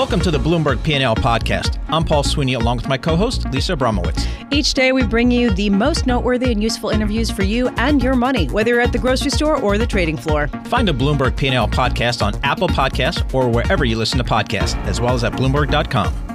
Welcome to the Bloomberg P&L podcast. I'm Paul Sweeney along with my co-host Lisa Abramowicz. Each day we bring you the most noteworthy and useful interviews for you and your money, whether you're at the grocery store or the trading floor. Find the Bloomberg P&L podcast on Apple Podcasts or wherever you listen to podcasts, as well as at bloomberg.com.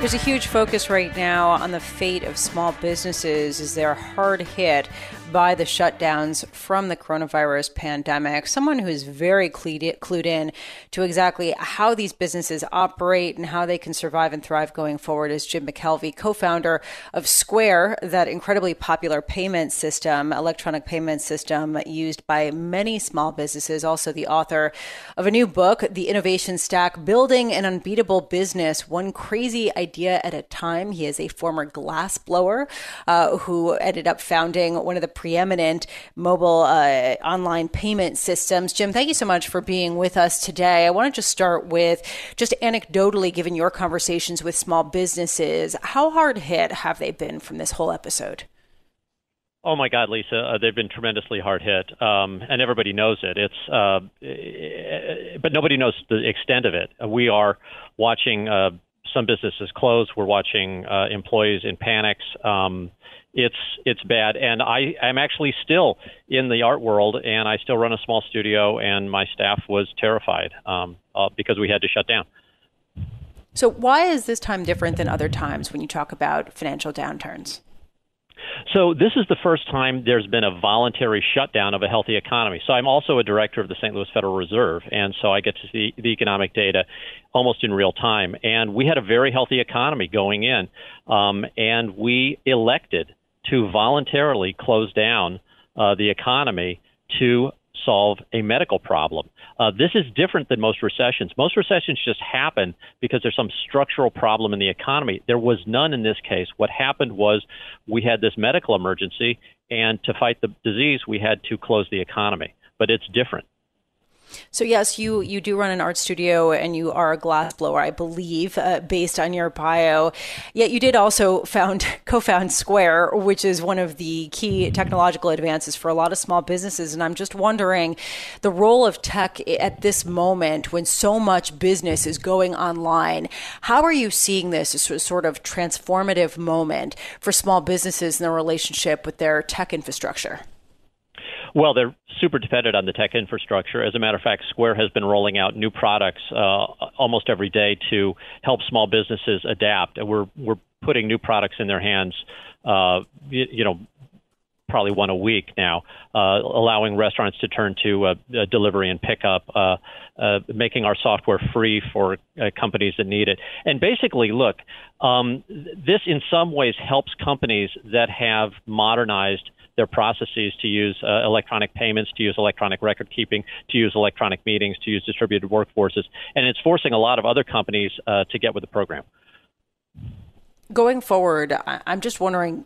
There's a huge focus right now on the fate of small businesses as they're hard hit by the shutdowns from the coronavirus pandemic. Someone who's very clued in to exactly how these businesses operate and how they can survive and thrive going forward is Jim McKelvey, co-founder of Square, that incredibly popular payment system, electronic payment system used by many small businesses. Also the author of a new book, The Innovation Stack, Building an Unbeatable Business, One Crazy Idea at a Time. He is a former glass blower uh, who ended up founding one of the preeminent mobile uh, online payment systems. Jim, thank you so much for being with us today. I want to just start with just anecdotally, given your conversations with small businesses, how hard hit have they been from this whole episode? Oh my God, Lisa, uh, they've been tremendously hard hit, um, and everybody knows it. It's, uh, but nobody knows the extent of it. We are watching uh, some businesses close. We're watching uh, employees in panics. Um, it's it's bad. And I I'm actually still in the art world, and I still run a small studio, and my staff was terrified um, uh, because we had to shut down. So why is this time different than other times when you talk about financial downturns? So this is the first time there's been a voluntary shutdown of a healthy economy. So I'm also a director of the St. Louis Federal Reserve, and so I get to see the economic data almost in real time. And we had a very healthy economy going in, um, and we elected to voluntarily close down uh, the economy to solve a medical problem. Uh, this is different than most recessions. Most recessions just happen because there's some structural problem in the economy. There was none in this case. What happened was we had this medical emergency, and to fight the disease, we had to close the economy. But it's different. So yes, you you do run an art studio and you are a glassblower, I believe, uh, based on your bio. Yet you did also found co-found Square, which is one of the key technological advances for a lot of small businesses. And I'm just wondering the role of tech at this moment when so much business is going online. How are you seeing this as a sort of transformative moment for small businesses in their relationship with their tech infrastructure? Well, they're super dependent on the tech infrastructure. As a matter of fact, Square has been rolling out new products uh, almost every day to help small businesses adapt. We're we're putting new products in their hands. Uh, you, you know, probably one a week now, uh, allowing restaurants to turn to uh, uh, delivery and pickup, making our software free for uh, companies that need it. And basically, look, um, this in some ways helps companies that have modernized their processes to use uh, electronic payments, to use electronic record keeping, to use electronic meetings, to use distributed workforces, and it's forcing a lot of other companies uh, to get with the program. Going forward, I'm just wondering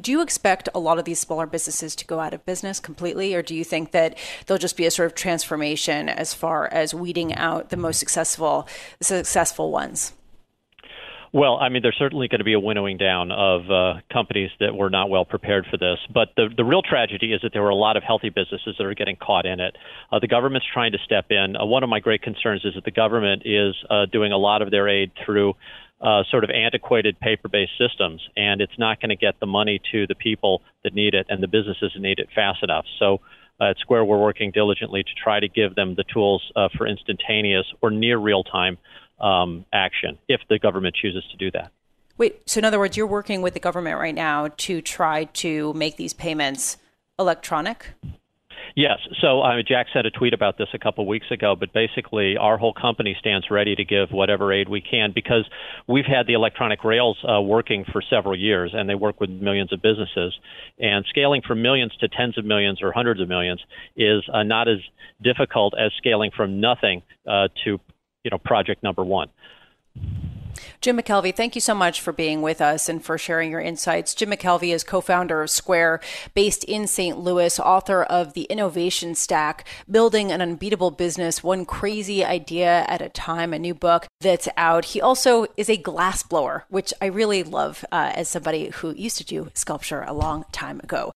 do you expect a lot of these smaller businesses to go out of business completely, or do you think that there'll just be a sort of transformation as far as weeding out the most successful, successful ones? Well, I mean, there's certainly going to be a winnowing down of uh, companies that were not well prepared for this. But the, the real tragedy is that there were a lot of healthy businesses that are getting caught in it. Uh, the government's trying to step in. Uh, one of my great concerns is that the government is uh, doing a lot of their aid through uh, sort of antiquated paper based systems, and it's not going to get the money to the people that need it and the businesses that need it fast enough. So uh, at Square, we're working diligently to try to give them the tools uh, for instantaneous or near real time um, action if the government chooses to do that. Wait, so in other words, you're working with the government right now to try to make these payments electronic? Yes. So uh, Jack sent a tweet about this a couple weeks ago, but basically, our whole company stands ready to give whatever aid we can because we've had the electronic rails uh, working for several years, and they work with millions of businesses. And scaling from millions to tens of millions or hundreds of millions is uh, not as difficult as scaling from nothing uh, to, you know, project number one. Jim McKelvey, thank you so much for being with us and for sharing your insights. Jim McKelvey is co founder of Square, based in St. Louis, author of The Innovation Stack Building an Unbeatable Business, One Crazy Idea at a Time, a new book that's out. He also is a glass blower, which I really love uh, as somebody who used to do sculpture a long time ago.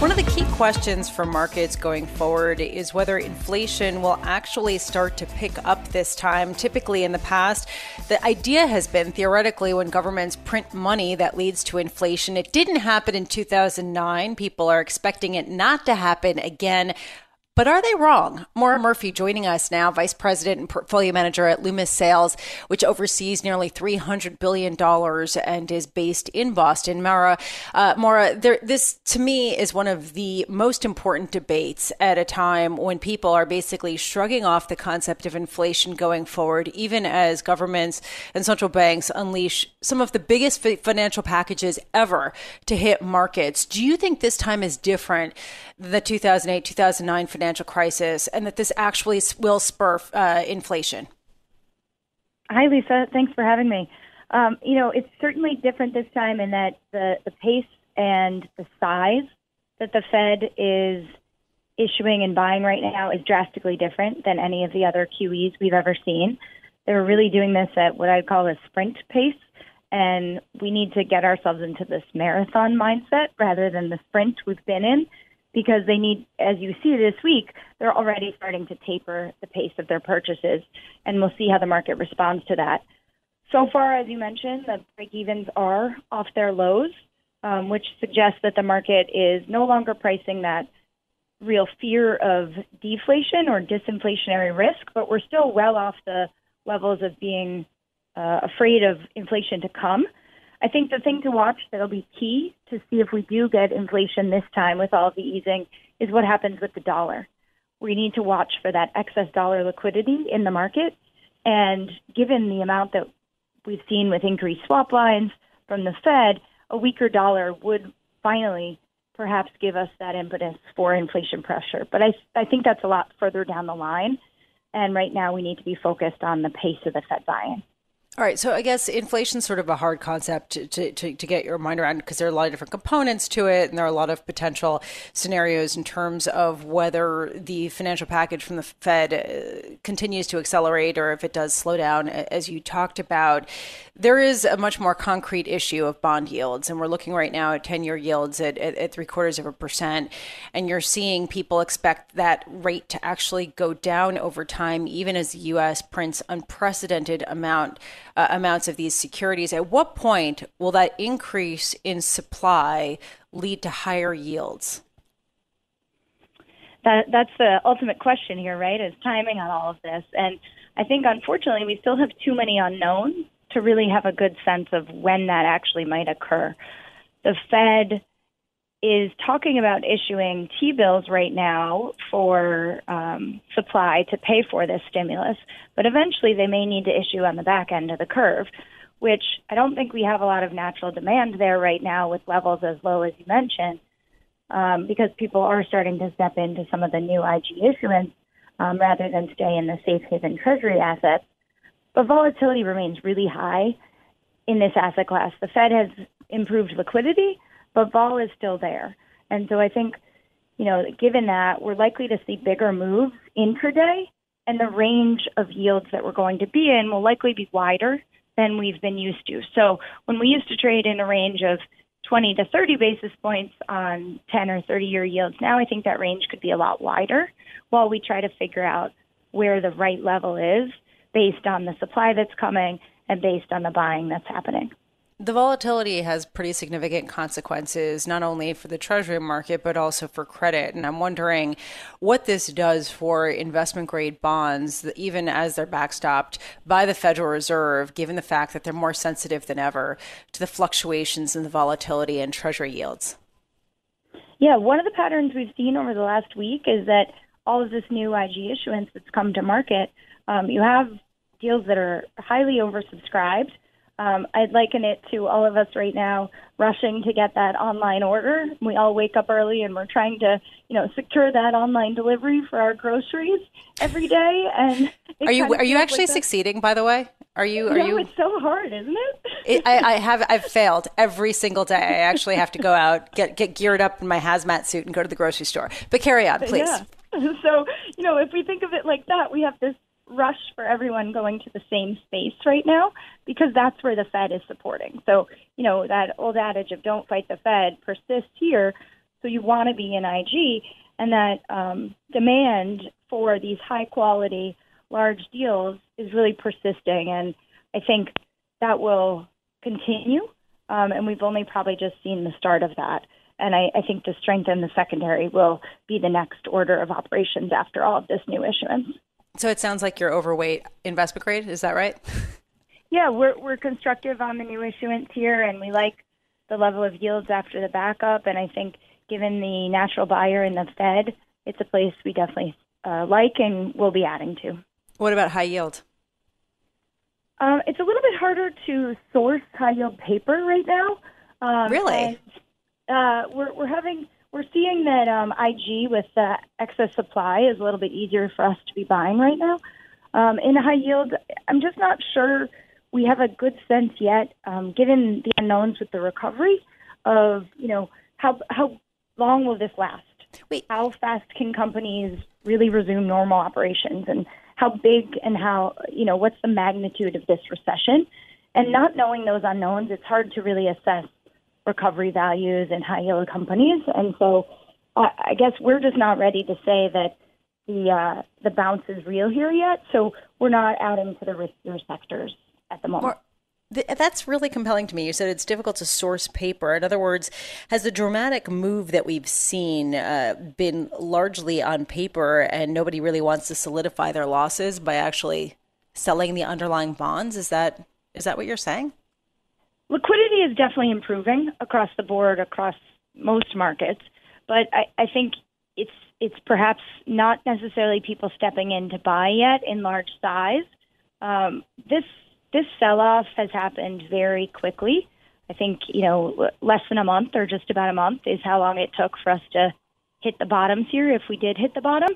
One of the key questions for markets going forward is whether inflation will actually start to pick up this time. Typically, in the past, the idea has been theoretically when governments print money that leads to inflation. It didn't happen in 2009. People are expecting it not to happen again. But are they wrong? Maura Murphy joining us now, Vice President and Portfolio Manager at Loomis Sayles, which oversees nearly $300 billion and is based in Boston. Maura, uh, Maura there, this to me is one of the most important debates at a time when people are basically shrugging off the concept of inflation going forward, even as governments and central banks unleash some of the biggest financial packages ever to hit markets. Do you think this time is different than the 2008 2009 financial financial crisis and that this actually will spur uh, inflation? Hi, Lisa. Thanks for having me. Um, you know, it's certainly different this time in that the, the pace and the size that the Fed is issuing and buying right now is drastically different than any of the other QEs we've ever seen. They're really doing this at what I'd call a sprint pace, and we need to get ourselves into this marathon mindset rather than the sprint we've been in because they need, as you see this week, they're already starting to taper the pace of their purchases, and we'll see how the market responds to that. So far, as you mentioned, the break evens are off their lows, um, which suggests that the market is no longer pricing that real fear of deflation or disinflationary risk, but we're still well off the levels of being uh, afraid of inflation to come. I think the thing to watch that'll be key to see if we do get inflation this time with all the easing is what happens with the dollar. We need to watch for that excess dollar liquidity in the market. And given the amount that we've seen with increased swap lines from the Fed, a weaker dollar would finally perhaps give us that impetus for inflation pressure. But I, I think that's a lot further down the line. And right now we need to be focused on the pace of the Fed buy-in. All right, so I guess inflation's sort of a hard concept to, to, to, to get your mind around because there are a lot of different components to it, and there are a lot of potential scenarios in terms of whether the financial package from the Fed uh, continues to accelerate or if it does slow down, as you talked about. There is a much more concrete issue of bond yields, and we're looking right now at 10 year yields at, at, at three quarters of a percent, and you're seeing people expect that rate to actually go down over time, even as the U.S. prints unprecedented amount uh, amounts of these securities. At what point will that increase in supply lead to higher yields? That, that's the ultimate question here, right? Is timing on all of this. And I think, unfortunately, we still have too many unknowns to really have a good sense of when that actually might occur. The Fed is talking about issuing T bills right now for um, supply to pay for this stimulus, but eventually they may need to issue on the back end of the curve, which I don't think we have a lot of natural demand there right now with levels as low as you mentioned, um, because people are starting to step into some of the new IG issuance um, rather than stay in the safe haven treasury assets. But volatility remains really high in this asset class. The Fed has improved liquidity but vol is still there. And so I think, you know, given that, we're likely to see bigger moves intraday, and the range of yields that we're going to be in will likely be wider than we've been used to. So when we used to trade in a range of 20 to 30 basis points on 10 or 30 year yields, now I think that range could be a lot wider while we try to figure out where the right level is based on the supply that's coming and based on the buying that's happening. The volatility has pretty significant consequences, not only for the treasury market, but also for credit. And I'm wondering what this does for investment grade bonds, even as they're backstopped by the Federal Reserve, given the fact that they're more sensitive than ever to the fluctuations in the volatility and treasury yields. Yeah, one of the patterns we've seen over the last week is that all of this new IG issuance that's come to market, um, you have deals that are highly oversubscribed. Um, I'd liken it to all of us right now rushing to get that online order. We all wake up early and we're trying to, you know, secure that online delivery for our groceries every day. And are you are you actually like succeeding? By the way, are you are no, you? It's so hard, isn't it? it I, I have I've failed every single day. I actually have to go out get get geared up in my hazmat suit and go to the grocery store. But carry on, please. Yeah. So you know, if we think of it like that, we have this rush for everyone going to the same space right now because that's where the Fed is supporting. So, you know, that old adage of don't fight the Fed persists here. So you want to be in IG, and that um, demand for these high quality, large deals is really persisting. And I think that will continue. Um, and we've only probably just seen the start of that. And I, I think to strengthen the secondary will be the next order of operations after all of this new issuance. So it sounds like you're overweight investment grade. Is that right? Yeah, we're we're constructive on the new issuance here, and we like the level of yields after the backup. And I think, given the natural buyer in the Fed, it's a place we definitely uh, like and will be adding to. What about high yield? Um, it's a little bit harder to source high yield paper right now. Um, really? And, uh, we're we're having we're seeing that um, IG with the excess supply is a little bit easier for us to be buying right now. Um, in high yield, I'm just not sure we have a good sense yet, um, given the unknowns with the recovery of you know how how long will this last? Wait. How fast can companies really resume normal operations, and how big and how you know what's the magnitude of this recession? And not knowing those unknowns, it's hard to really assess recovery values in high yield companies. And so I guess we're just not ready to say that the uh, the bounce is real here yet. So we're not out into the riskier sectors at the moment. That's really compelling to me. You said it's difficult to source paper. In other words, has the dramatic move that we've seen uh, been largely on paper and nobody really wants to solidify their losses by actually selling the underlying bonds? Is that is that what you're saying? Liquidity is definitely improving across the board, across most markets, but I, I think it's it's perhaps not necessarily people stepping in to buy yet in large size. Um, this this sell-off has happened very quickly. I think you know less than a month or just about a month is how long it took for us to hit the bottoms here, if we did hit the bottom.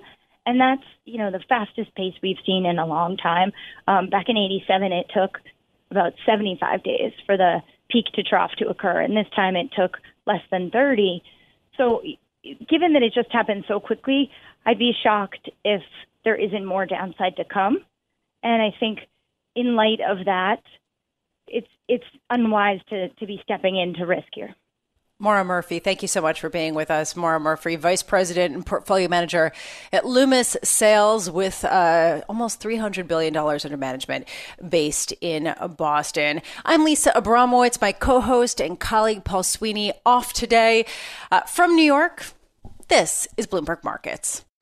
And that's you know the fastest pace we've seen in a long time. Um, back in '87, it took about 75 days for the peak to trough to occur, and this time it took less than 30. So, given that it just happened so quickly, I'd be shocked if there isn't more downside to come. And I think, in light of that, it's it's unwise to to be stepping into risk here. Maura Murphy, thank you so much for being with us. Maura Murphy, Vice President and Portfolio Manager at Loomis Sayles, with uh, almost $300 billion under management based in Boston. I'm Lisa Abramowicz, my co host and colleague Paul Sweeney off today uh, from New York. This is Bloomberg Markets.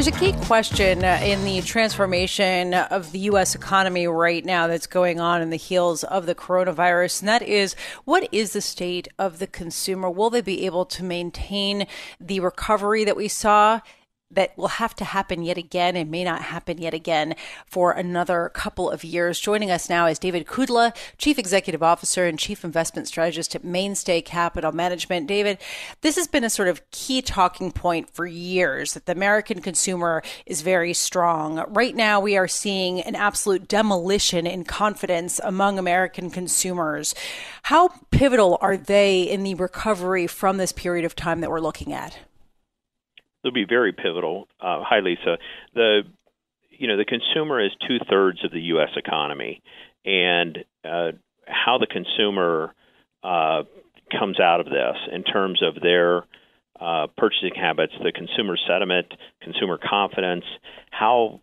There's a key question uh, in the transformation of the U.S. economy right now that's going on in the heels of the coronavirus, and that is what is the state of the consumer? Will they be able to maintain the recovery that we saw? That will have to happen yet again and may not happen yet again for another couple of years. Joining us now is David Kudla, Chief Executive Officer and Chief Investment Strategist at Mainstay Capital Management. David, this has been a sort of key talking point for years that the American consumer is very strong. Right now, we are seeing an absolute demolition in confidence among American consumers. How pivotal are they in the recovery from this period of time that we're looking at? They'll be very pivotal. Uh, hi, Lisa. The you know the consumer is two thirds of the U.S. economy, and uh, how the consumer uh, comes out of this in terms of their uh, purchasing habits, the consumer sentiment, consumer confidence, how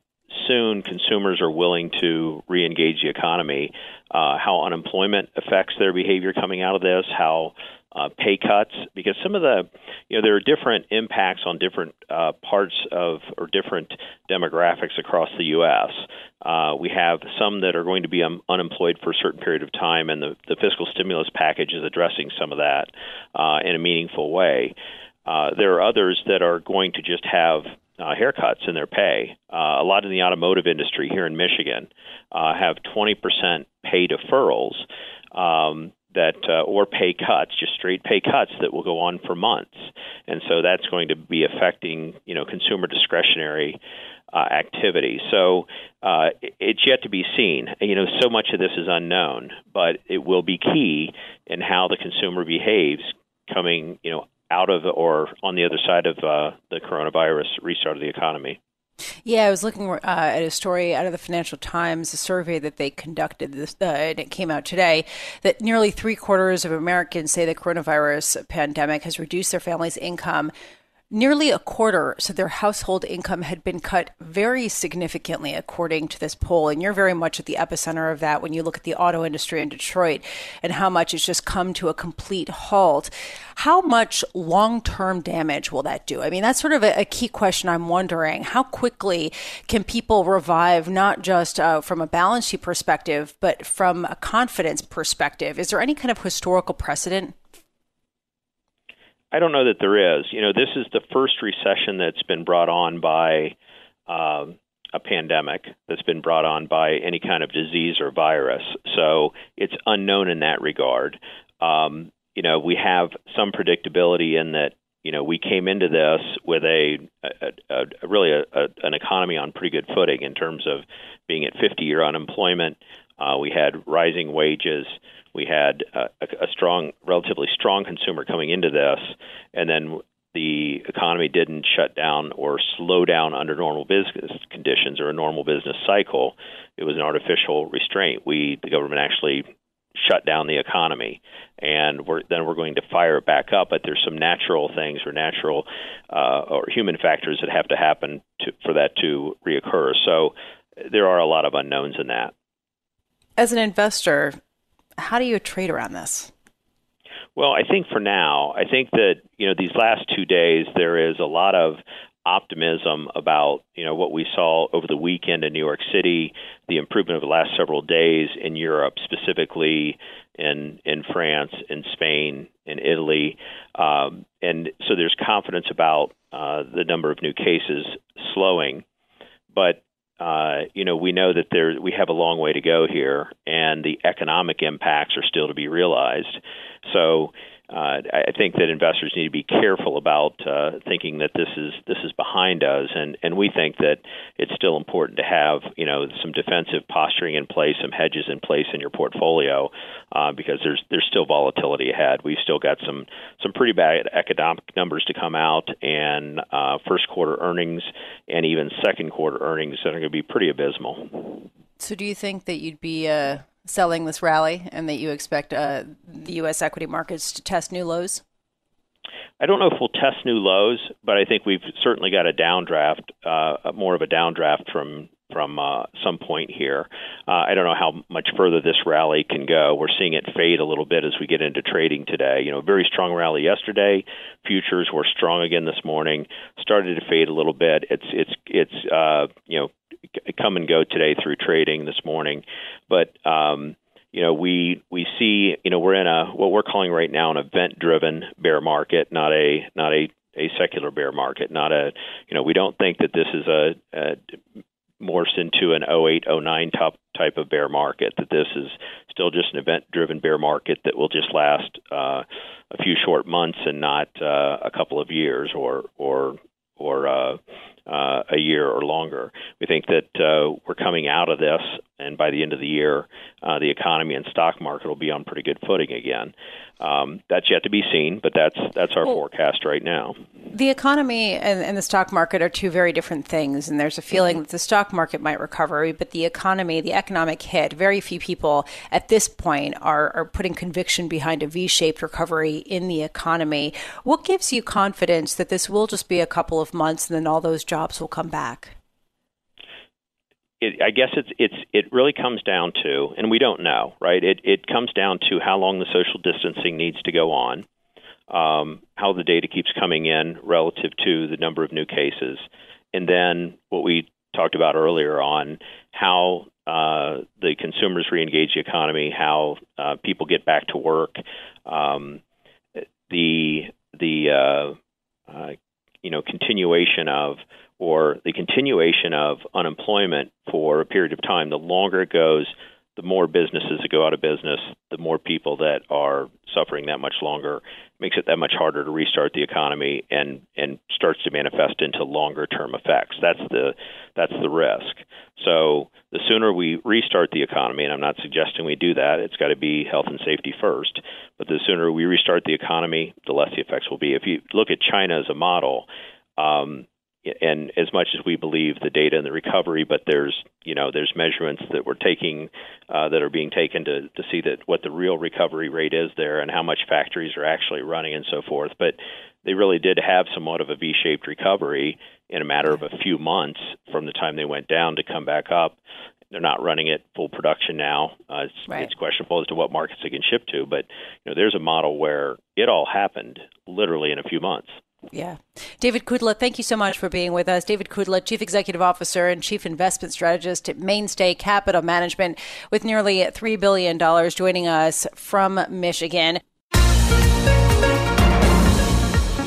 soon consumers are willing to re-engage the economy, uh, how unemployment affects their behavior coming out of this, how uh, pay cuts, because some of the, you know, there are different impacts on different uh, parts of or different demographics across the U.S. Uh, we have some that are going to be um, unemployed for a certain period of time, and the, the fiscal stimulus package is addressing some of that uh, in a meaningful way. Uh, there are others that are going to just have uh, haircuts in their pay. Uh, a lot in the automotive industry here in Michigan uh, have 20% pay deferrals um, that, uh, or pay cuts, just straight pay cuts that will go on for months, and so that's going to be affecting you know consumer discretionary. Uh, activity. So uh, it's yet to be seen. You know, so much of this is unknown, but it will be key in how the consumer behaves coming, you know, out of or on the other side of uh, the coronavirus restart of the economy. Yeah, I was looking uh, at a story out of the Financial Times, a survey that they conducted, this, uh, and it came out today that nearly three quarters of Americans say the coronavirus pandemic has reduced their family's income Nearly a quarter so their household income had been cut very significantly, according to this poll. And you're very much at the epicenter of that when you look at the auto industry in Detroit and how much it's just come to a complete halt. How much long term damage will that do? I mean, that's sort of a, a, key question I'm wondering. How quickly can people revive, not just uh, from a balance sheet perspective, but from a confidence perspective? Is there any kind of historical precedent I don't know that there is. You know, this is the first recession that's been brought on by uh, a pandemic, that's been brought on by any kind of disease or virus. So it's unknown in that regard. Um, you know, we have some predictability in that. You know, we came into this with a, a, a, a really an economy on pretty good footing in terms of being at 50-year unemployment. Uh, we had rising wages. We had a, a strong, relatively strong consumer coming into this, and then the economy didn't shut down or slow down under normal business conditions or a normal business cycle. It was an artificial restraint. We, the government, actually shut down the economy, and we're, then we're going to fire it back up. But there's some natural things or natural uh, or human factors that have to happen to, for that to reoccur. So there are a lot of unknowns in that. As an investor, how do you trade around this? Well, I think for now, I think that you know these last two days there is a lot of optimism about you know what we saw over the weekend in New York City, the improvement of the last several days in Europe, specifically in in France, in Spain, in Italy, um, and so there's confidence about uh, the number of new cases slowing, but uh, you know, we know that there we have a long way to go here, and the economic impacts are still to be realized. So, uh, I think that investors need to be careful about uh, thinking that this is this is behind us, and and we think that it's still important to have you know some defensive posturing in place, some hedges in place in your portfolio, uh, because there's there's still volatility ahead. We've still got some some pretty bad economic numbers to come out, and uh, first quarter earnings and even second quarter earnings that are going to be pretty abysmal. So, do you think that you'd be uh, selling this rally and that you expect uh, the U.S. equity markets to test new lows? I don't know if we'll test new lows, but I think we've certainly got a downdraft, uh, more of a downdraft from from uh, some point here. Uh, I don't know how much further this rally can go. We're seeing it fade a little bit as we get into trading today. You know, very strong rally yesterday. Futures were strong again this morning. Started to fade a little bit. It's it's it's uh, you know come and go today through trading this morning. But um, you know, we we see you know we're in a what we're calling right now an event-driven bear market, not a not a a secular bear market, not a you know we don't think that this is a, a morphs into an 08 09 type type of bear market that this is still just an event driven bear market that will just last uh, a few short months and not uh, a couple of years or or or uh, uh, a year or longer. We think that uh, we're coming out of this, and by the end of the year, uh, the economy and stock market will be on pretty good footing again. Um, that's yet to be seen, but that's that's our well, forecast right now. The economy and, and, the stock market are two very different things. And there's a feeling mm-hmm. that the stock market might recover, but the economy, the economic hit, very few people at this point are, are putting conviction behind a V shaped recovery in the economy. What gives you confidence that this will just be a couple of months and then all those jobs will come back? It, I guess it's it's it really comes down to, and we don't know, right? It it comes down to how long the social distancing needs to go on, um, how the data keeps coming in relative to the number of new cases, and then what we talked about earlier on how uh, the consumers reengage the economy, how uh, people get back to work, um, the the uh, uh you know continuation of or the continuation of unemployment for a period of time. The longer it goes, the more businesses that go out of business, the more people that are suffering that much longer makes it that much harder to restart the economy and and starts to manifest into longer term effects. That's the that's the risk. So the sooner we restart the economy, and I'm not suggesting we do that, it's got to be health and safety first. But the sooner we restart the economy, the less the effects will be. If you look at China as a model, um, and as much as we believe the data and the recovery, but there's you know there's measurements that we're taking uh, that are being taken to to see that what the real recovery rate is there and how much factories are actually running and so forth. But they really did have somewhat of a V-shaped recovery in a matter of a few months from the time they went down to come back up. They're not running at full production now. Uh, it's, right. it's questionable as to what markets they can ship to, but you know there's a model where it all happened literally in a few months. Yeah. David Kudla, thank you so much for being with us. David Kudla, Chief Executive Officer and Chief Investment Strategist at Mainstay Capital Management, with nearly $3 billion, joining us from Michigan.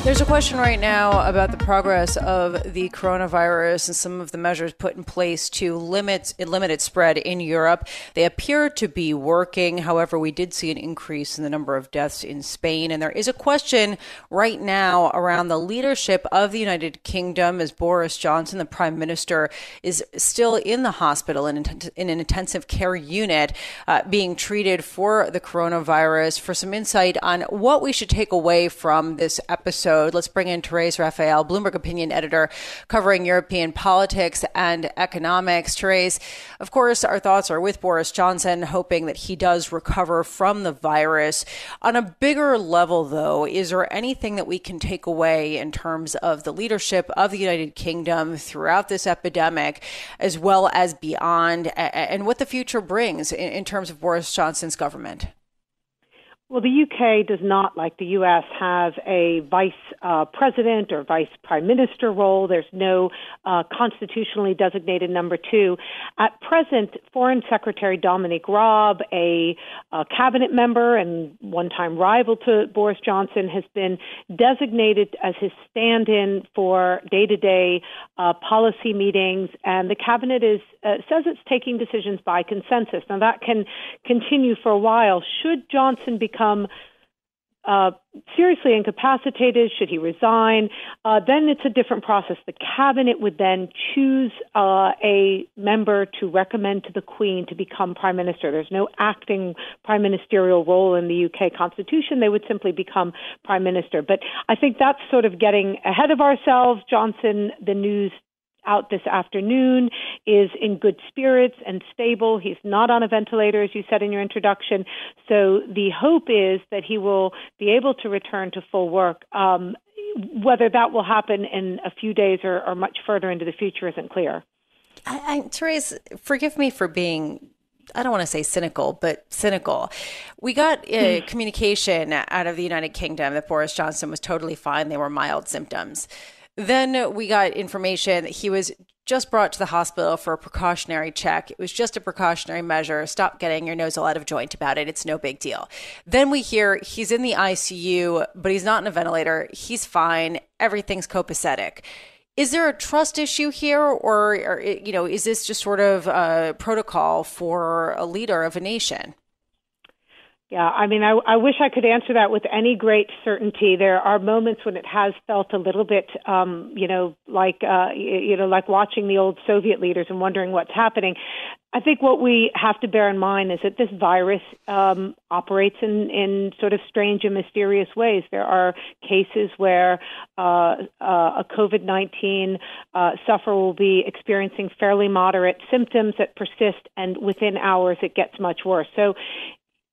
There's a question right now about the progress of the coronavirus and some of the measures put in place to limit limit its spread in Europe. They appear to be working. However, we did see an increase in the number of deaths in Spain, and there is a question right now around the leadership of the United Kingdom as Boris Johnson, the Prime Minister, is still in the hospital in, in an intensive care unit, uh, being treated for the coronavirus. For some insight on what we should take away from this episode episode, let's bring in Therese Raphael, Bloomberg opinion editor covering European politics and economics. Therese, of course, our thoughts are with Boris Johnson, hoping that he does recover from the virus. On a bigger level, though, is there anything that we can take away in terms of the leadership of the United Kingdom throughout this epidemic, as well as beyond, and what the future brings in terms of Boris Johnson's government? Well, the UK does not, like the US, have a vice uh, president or vice prime minister role. There's no uh, constitutionally designated number two. At present, Foreign Secretary Dominic Raab, a, a cabinet member and one time rival to Boris Johnson, has been designated as his stand in for day to day policy meetings, and the cabinet is uh, says it's taking decisions by consensus. Now, that can continue for a while. Should Johnson become become uh, seriously incapacitated, should he resign, uh, then it's a different process. The cabinet would then choose uh, a member to recommend to the Queen to become prime minister. There's no acting prime ministerial role in the UK constitution. They would simply become prime minister. But I think that's sort of getting ahead of ourselves. Johnson, the news out this afternoon is in good spirits and stable. He's not on a ventilator, as you said in your introduction. So the hope is that he will be able to return to full work. Um, whether that will happen in a few days or, or much further into the future isn't clear. I, I, Therese, forgive me for being I don't want to say cynical, but cynical. We got uh, communication out of the United Kingdom that Boris Johnson was totally fine. They were mild symptoms. Then we got information that he was just brought to the hospital for a precautionary check. It was just a precautionary measure. Stop getting your nose all out of joint about it. It's no big deal. Then we hear he's in the ICU, but he's not in a ventilator. He's fine. Everything's copacetic. Is there a trust issue here, or, or you know, is this just sort of a protocol for a leader of a nation? Yeah, I mean, I, I wish I could answer that with any great certainty. There are moments when it has felt a little bit, um, you know, like uh, you know, like watching the old Soviet leaders and wondering what's happening. I think what we have to bear in mind is that this virus um, operates in, in sort of strange and mysterious ways. There are cases where uh, uh, a COVID 19 uh, sufferer will be experiencing fairly moderate symptoms that persist, and within hours it gets much worse. So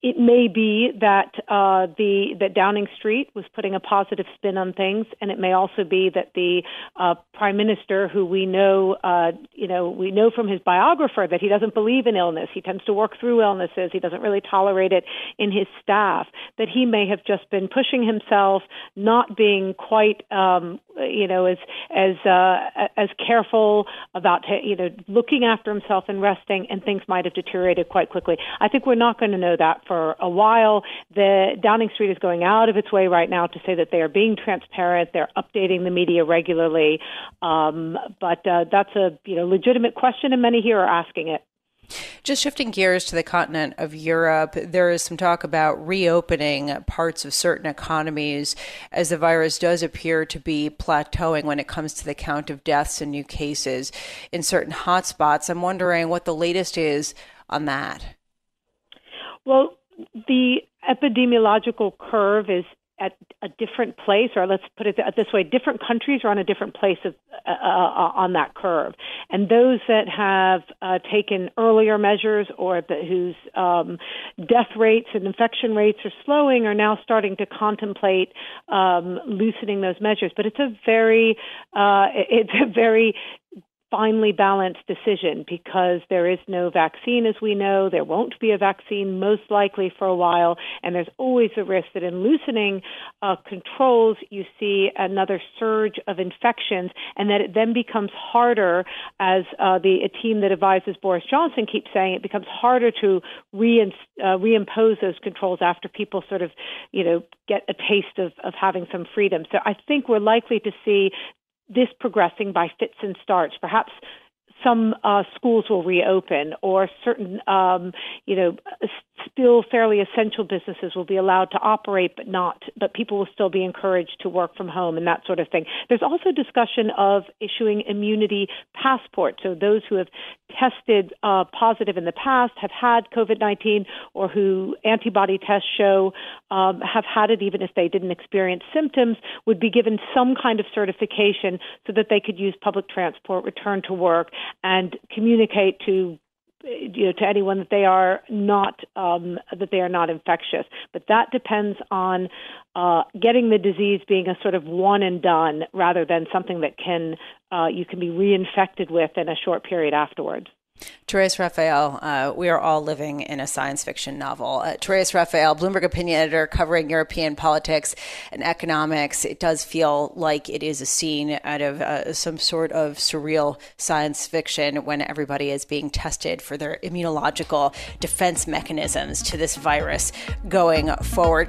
it may be that uh, the that Downing Street was putting a positive spin on things, and it may also be that the uh, prime minister, who we know, uh, you know, we know from his biographer that he doesn't believe in illness. He tends to work through illnesses. He doesn't really tolerate it in his staff. That he may have just been pushing himself, not being quite, um, you know, as as uh, as careful about you know looking after himself and resting, and things might have deteriorated quite quickly. I think we're not going to know that for a while. The Downing Street is going out of its way right now to say that they are being transparent. They're updating the media regularly, um, but uh, that's a you know legitimate question, and many here are asking it. Just shifting gears to the continent of Europe, there is some talk about reopening parts of certain economies as the virus does appear to be plateauing when it comes to the count of deaths and new cases in certain hotspots. I'm wondering what the latest is on that. Well, the epidemiological curve is at a different place, or let's put it this way: different countries are on a different place of, uh, uh, on that curve, and those that have uh, taken earlier measures or the, whose um, death rates and infection rates are slowing are now starting to contemplate um, loosening those measures. But it's a very uh, it's a very finely balanced decision because there is no vaccine, as we know. There won't be a vaccine, most likely, for a while. And there's always a risk that in loosening uh, controls, you see another surge of infections, and that it then becomes harder, as uh, the team that advises Boris Johnson keeps saying, it becomes harder to uh, reimpose those controls after people sort of, you know, get a taste of, of having some freedom. So I think we're likely to see this progressing by fits and starts. Perhaps some uh, schools will reopen, or certain, um, you know, still fairly essential businesses will be allowed to operate, but not, but people will still be encouraged to work from home and that sort of thing. There's also discussion of issuing immunity passports. So those who have tested uh, positive in the past, have had COVID-19, or who antibody tests show um, have had it even if they didn't experience symptoms, would be given some kind of certification so that they could use public transport, return to work, and communicate to you know, to anyone that they are not um, that they are not infectious. But that depends on uh, getting the disease being a sort of one and done, rather than something that can uh, you can be reinfected with in a short period afterwards. Therese Raphael, uh, we are all living in a science fiction novel. Uh, Therese Raphael, Bloomberg opinion editor covering European politics and economics. It does feel like it is a scene out of uh, some sort of surreal science fiction when everybody is being tested for their immunological defense mechanisms to this virus going forward.